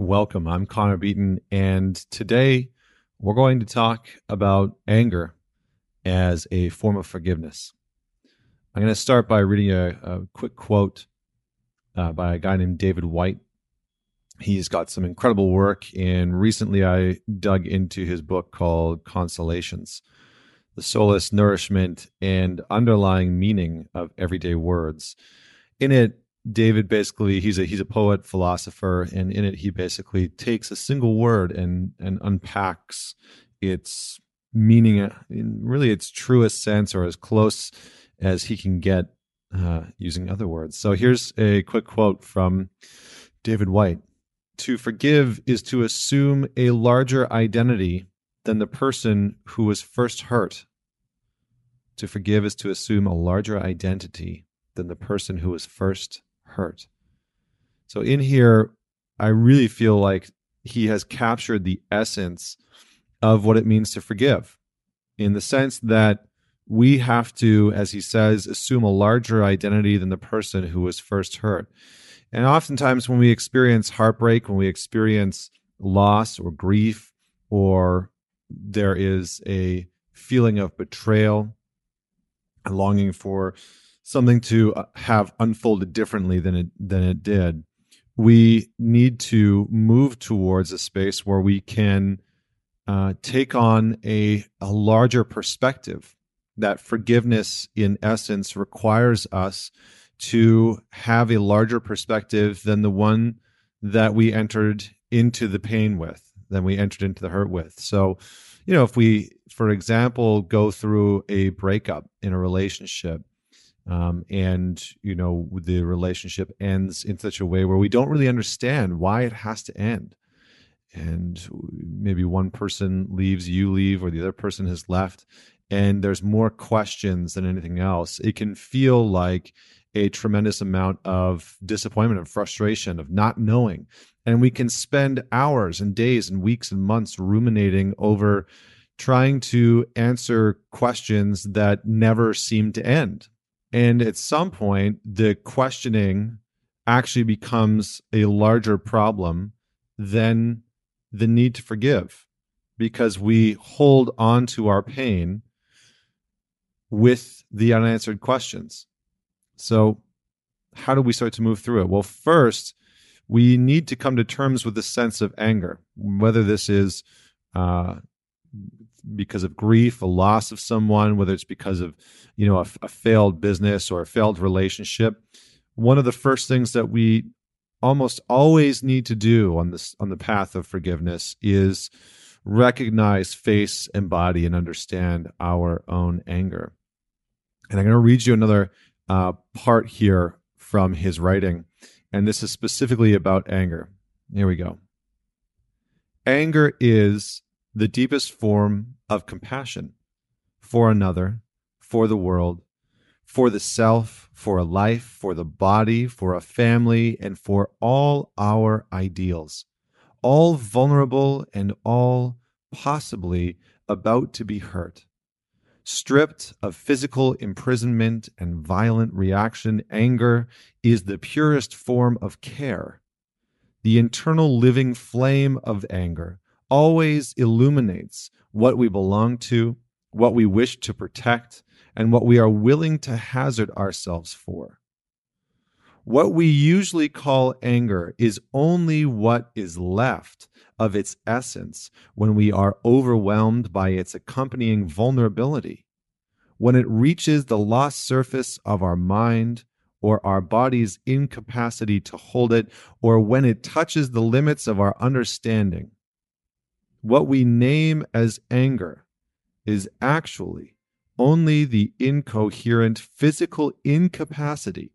Welcome. I'm Connor Beaton, and today we're going to talk about anger as a form of forgiveness. I'm going to start by reading a, a quick quote uh, by a guy named David Whyte. He's got some incredible work, and recently I dug into his book called Consolations The Solace, Nourishment, and Underlying Meaning of Everyday Words. In it, David basically he's a he's a poet philosopher and in it he basically takes a single word and and unpacks its meaning in really its truest sense or as close as he can get uh, using other words. So here's a quick quote from David Whyte. To forgive is to assume a larger identity than the person who was first hurt. To forgive is to assume a larger identity than the person who was first hurt. So in here, I really feel like he has captured the essence of what it means to forgive in the sense that we have to, as he says, assume a larger identity than the person who was first hurt. And oftentimes, when we experience heartbreak, when we experience loss or grief, or there is a feeling of betrayal, a longing for something to uh, have unfolded differently than it than it did. We need to move towards a space where we can uh, take on a, a larger perspective that forgiveness in essence requires us to have a larger perspective than the one that we entered into the pain with than we entered into the hurt with. So you know if we for example go through a breakup in a relationship um, and you know the relationship ends in such a way where we don't really understand why it has to end. And maybe one person leaves you leave or the other person has left and there's more questions than anything else. It can feel like a tremendous amount of disappointment and frustration of not knowing. And we can spend hours and days and weeks and months ruminating over trying to answer questions that never seem to end and at some point, the questioning actually becomes a larger problem than the need to forgive because we hold on to our pain with the unanswered questions. So, how do we start to move through it? Well, first, we need to come to terms with the sense of anger, whether this is uh, because of grief, a loss of someone, whether it's because of, you know, a, a failed business or a failed relationship. One of the first things that we almost always need to do on this on the path of forgiveness is recognize, face, embody, and understand our own anger. And I'm going to read you another uh, part here from his writing, and this is specifically about anger. Here we go. Anger is the deepest form of compassion for another, for the world, for the self, for a life, for the body, for a family, and for all our ideals, all vulnerable and all possibly about to be hurt. Stripped of physical imprisonment and violent reaction, anger is the purest form of care. The internal living flame of anger always illuminates what we belong to, what we wish to protect, and what we are willing to hazard ourselves for. What we usually call anger is only what is left of its essence when we are overwhelmed by its accompanying vulnerability. When it reaches the lost surface of our mind or our body's incapacity to hold it, or when it touches the limits of our understanding what we name as anger is actually only the incoherent physical incapacity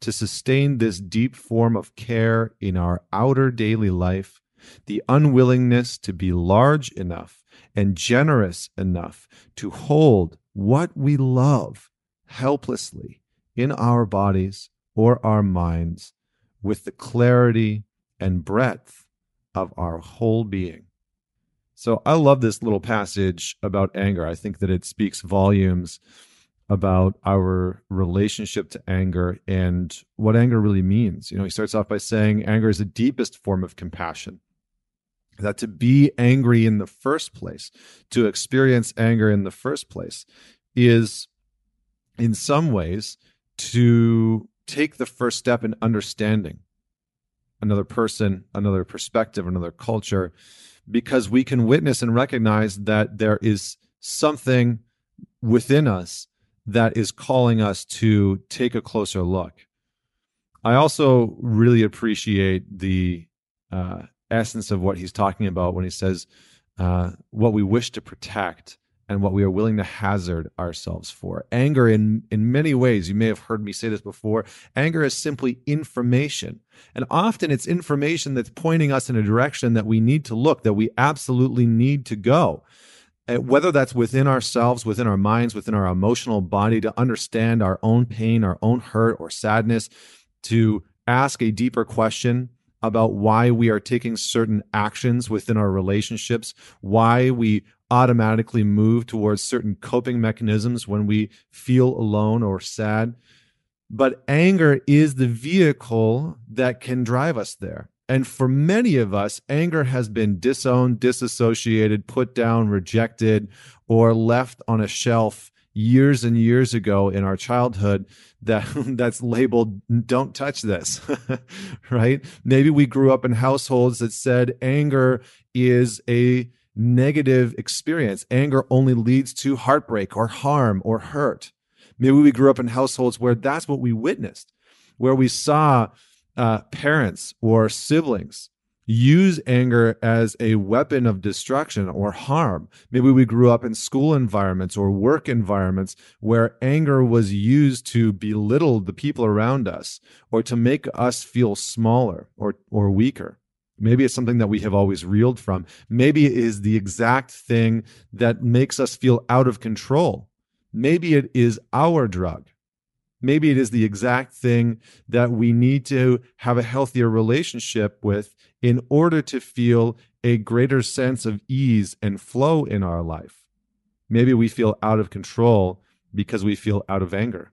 to sustain this deep form of care in our outer daily life, the unwillingness to be large enough and generous enough to hold what we love helplessly in our bodies or our minds with the clarity and breadth of our whole being. So I love this little passage about anger. I think that it speaks volumes about our relationship to anger and what anger really means. You know, he starts off by saying anger is the deepest form of compassion that to be angry in the first place, to experience anger in the first place, is in some ways to take the first step in understanding another person, another perspective, another culture, because we can witness and recognize that there is something within us that is calling us to take a closer look. I also really appreciate the uh, essence of what he's talking about when he says uh, what we wish to protect and what we are willing to hazard ourselves for. Anger, in, in many ways, you may have heard me say this before, anger is simply information. And often it's information that's pointing us in a direction that we need to look, that we absolutely need to go. Whether that's within ourselves, within our minds, within our emotional body, to understand our own pain, our own hurt or sadness, to ask a deeper question about why we are taking certain actions within our relationships, why we automatically move towards certain coping mechanisms when we feel alone or sad. But anger is the vehicle that can drive us there. And for many of us, anger has been disowned, disassociated, put down, rejected, or left on a shelf years and years ago in our childhood that that's labeled don't touch this right maybe we grew up in households that said anger is a negative experience anger only leads to heartbreak or harm or hurt maybe we grew up in households where that's what we witnessed where we saw uh, parents or siblings use anger as a weapon of destruction or harm. Maybe we grew up in school environments or work environments where anger was used to belittle the people around us or to make us feel smaller or, or weaker. Maybe it's something that we have always reeled from. Maybe it is the exact thing that makes us feel out of control. Maybe it is our drug. Maybe it is the exact thing that we need to have a healthier relationship with in order to feel a greater sense of ease and flow in our life. Maybe we feel out of control because we feel out of anger,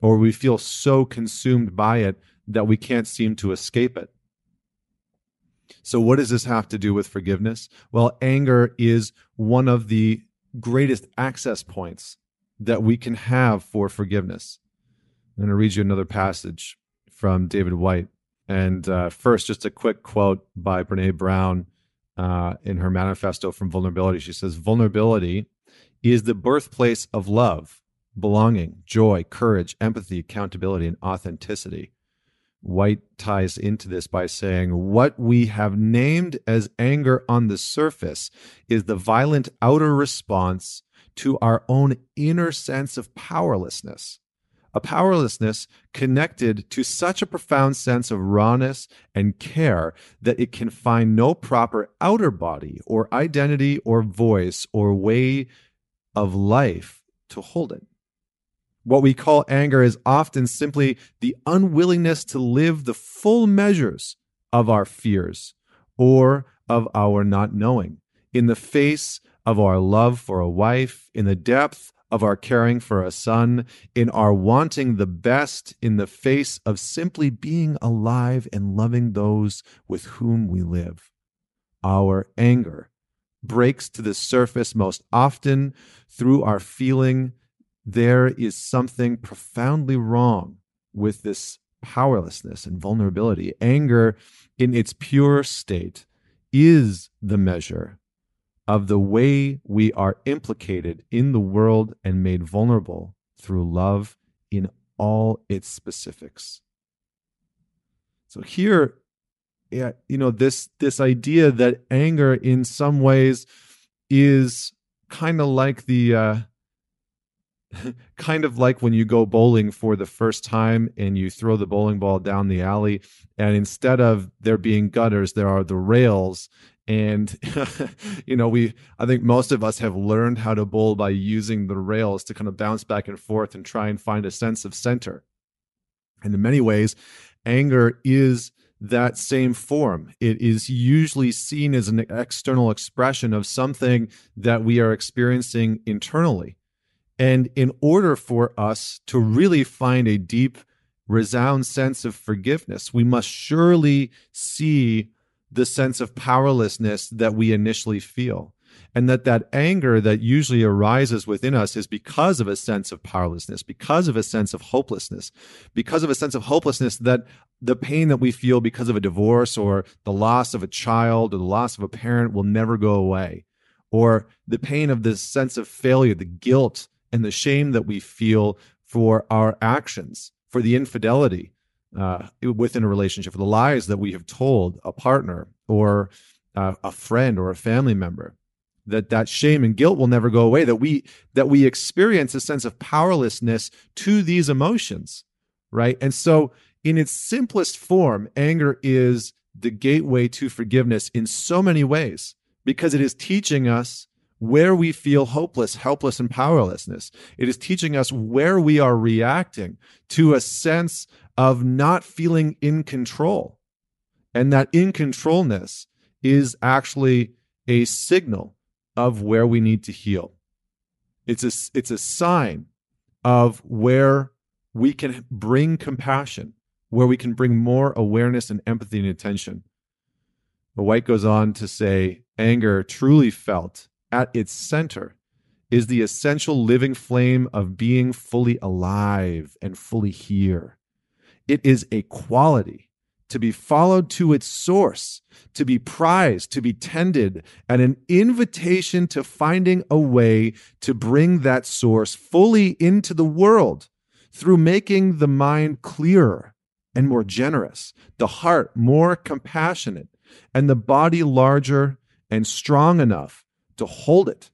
or we feel so consumed by it that we can't seem to escape it. So, what does this have to do with forgiveness? Well, anger is one of the greatest access points that we can have for forgiveness. I'm going to read you another passage from David Whyte. And uh, first, just a quick quote by Brene Brown uh, in her manifesto from vulnerability. She says, Vulnerability is the birthplace of love, belonging, joy, courage, empathy, accountability, and authenticity. Whyte ties into this by saying, What we have named as anger on the surface is the violent outer response to our own inner sense of powerlessness a powerlessness connected to such a profound sense of rawness and care that it can find no proper outer body or identity or voice or way of life to hold it. What we call anger is often simply the unwillingness to live the full measures of our fears or of our not knowing in the face of our love for a wife, in the depth of our caring for a son, in our wanting the best in the face of simply being alive and loving those with whom we live. Our anger breaks to the surface most often through our feeling there is something profoundly wrong with this powerlessness and vulnerability. Anger, in its pure state, is the measure of the way we are implicated in the world and made vulnerable through love in all its specifics. So here, you know, this this idea that anger in some ways is kind of like the uh, kind of like when you go bowling for the first time and you throw the bowling ball down the alley and instead of there being gutters there are the rails. And you know we i think most of us have learned how to bowl by using the rails to kind of bounce back and forth and try and find a sense of center. And in many ways anger is that same form. It is usually seen as an external expression of something that we are experiencing internally and in order for us to really find a deep resound sense of forgiveness we must surely see the sense of powerlessness that we initially feel. And that that anger that usually arises within us is because of a sense of powerlessness because of a sense of hopelessness because of a sense of hopelessness that the pain that we feel because of a divorce or the loss of a child or the loss of a parent will never go away. Or the pain of this sense of failure the guilt and the shame that we feel for our actions for the infidelity uh, within a relationship for the lies that we have told a partner or uh, a friend or a family member that that shame and guilt will never go away that we that we experience a sense of powerlessness to these emotions right? And so in its simplest form anger is the gateway to forgiveness in so many ways because it is teaching us where we feel hopeless, helpless, and powerlessness. It is teaching us where we are reacting to a sense of not feeling in control. And that in controlness is actually a signal of where we need to heal. It's a, it's a sign of where we can bring compassion, where we can bring more awareness and empathy and attention. The Whyte goes on to say anger truly felt at its center is the essential living flame of being fully alive and fully here. It is a quality to be followed to its source, to be prized, to be tended, and an invitation to finding a way to bring that source fully into the world through making the mind clearer and more generous, the heart more compassionate, and the body larger and strong enough to hold it.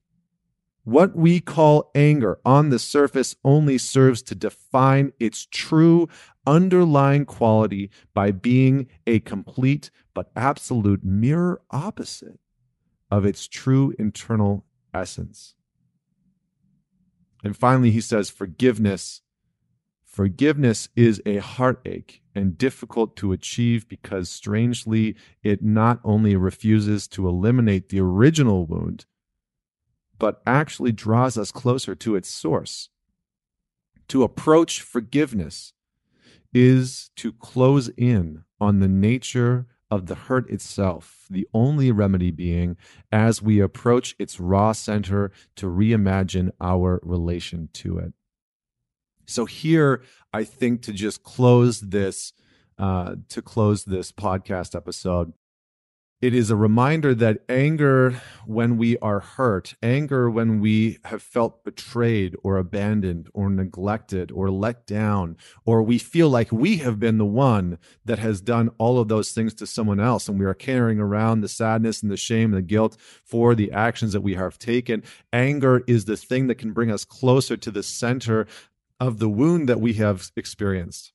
What we call anger on the surface only serves to define its true underlying quality by being a complete but absolute mirror opposite of its true internal essence. And finally, he says, forgiveness. Forgiveness is a heartache and difficult to achieve because, strangely, it not only refuses to eliminate the original wound, but actually draws us closer to its source. To approach forgiveness is to close in on the nature of the hurt itself, the only remedy being as we approach its raw center to reimagine our relation to it. So here, I think to just close this, uh, to close this podcast episode, it is a reminder that anger when we are hurt, anger when we have felt betrayed or abandoned or neglected or let down, or we feel like we have been the one that has done all of those things to someone else, and we are carrying around the sadness and the shame and the guilt for the actions that we have taken. Anger is the thing that can bring us closer to the center of the wound that we have experienced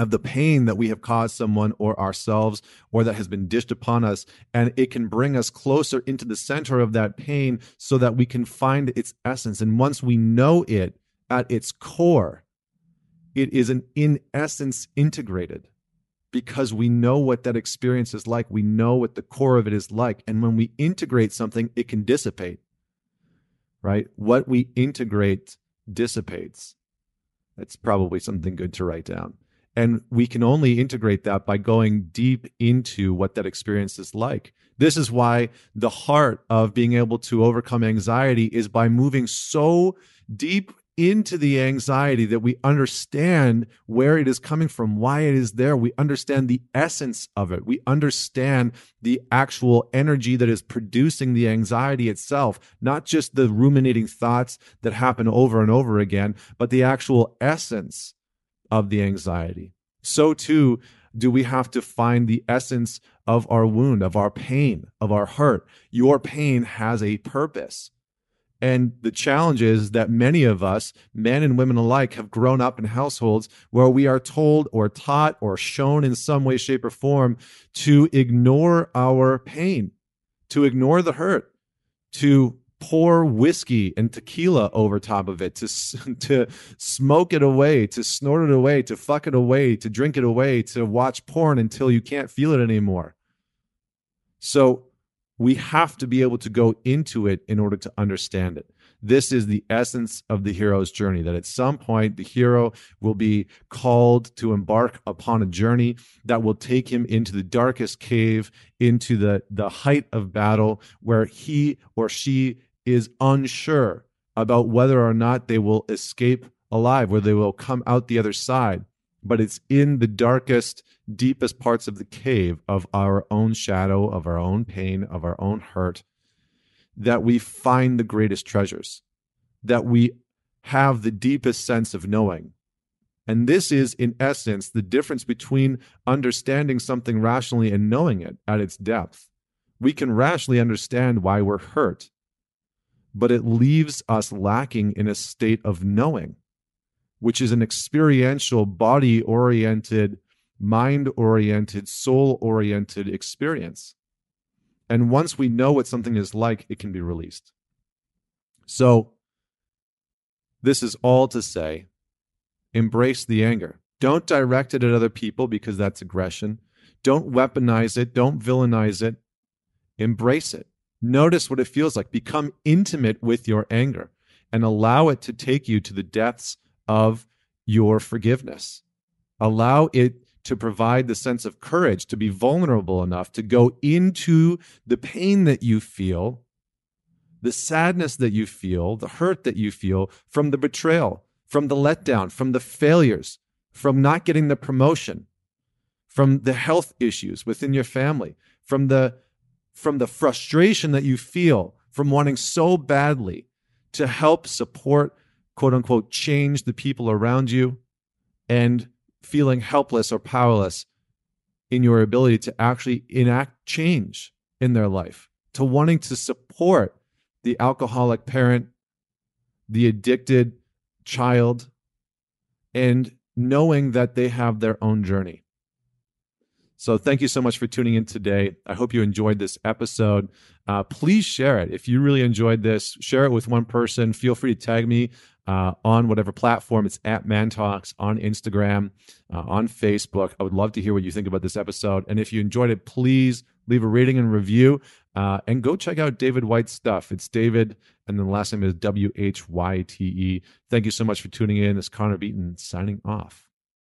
of the pain that we have caused someone or ourselves or that has been dished upon us and it can bring us closer into the center of that pain so that we can find its essence. And once we know it at its core it is an in essence integrated because we know what that experience is like. We know what the core of it is like. And when we integrate something it can dissipate right? What we integrate dissipates. That's probably something good to write down and we can only integrate that by going deep into what that experience is like. This is why the heart of being able to overcome anxiety is by moving so deep into the anxiety that we understand where it is coming from, why it is there. We understand the essence of it. We understand the actual energy that is producing the anxiety itself, not just the ruminating thoughts that happen over and over again, but the actual essence of the anxiety. So too do we have to find the essence of our wound, of our pain, of our hurt. Your pain has a purpose. And the challenge is that many of us, men and women alike, have grown up in households where we are told or taught or shown in some way, shape, or form to ignore our pain, to ignore the hurt, to pour whiskey and tequila over top of it to to smoke it away to snort it away to fuck it away to drink it away to watch porn until you can't feel it anymore so We have to be able to go into it in order to understand it. This is the essence of the hero's journey that at some point the hero will be called to embark upon a journey that will take him into the darkest cave, into the, the height of battle, where he or she is unsure about whether or not they will escape alive, whether they will come out the other side. But it's in the darkest, deepest parts of the cave of our own shadow, of our own pain, of our own hurt, that we find the greatest treasures, that we have the deepest sense of knowing. And this is, in essence, the difference between understanding something rationally and knowing it at its depth. We can rationally understand why we're hurt, but it leaves us lacking in a state of knowing, which is an experiential, body oriented, mind oriented, soul oriented experience. And once we know what something is like, it can be released. So, this is all to say embrace the anger. Don't direct it at other people because that's aggression. Don't weaponize it. Don't villainize it. Embrace it. Notice what it feels like. Become intimate with your anger and allow it to take you to the depths of your forgiveness. Allow it to provide the sense of courage to be vulnerable enough to go into the pain that you feel, the sadness that you feel, the hurt that you feel from the betrayal, from the letdown, from the failures, from not getting the promotion, from the health issues within your family, from the from the frustration that you feel from wanting so badly to help support quote unquote change the people around you and feeling helpless or powerless in your ability to actually enact change in their life, to wanting to support the alcoholic parent, the addicted child, and knowing that they have their own journey. So, thank you so much for tuning in today. I hope you enjoyed this episode. Uh, please share it. If you really enjoyed this, share it with one person. Feel free to tag me uh, on whatever platform. It's at Man Talks on Instagram, uh, on Facebook. I would love to hear what you think about this episode. And if you enjoyed it, please leave a rating and review. Uh, and go check out David Whyte's stuff. It's David, and then the last name is W H Y T E. Thank you so much for tuning in. It's Connor Beaton signing off.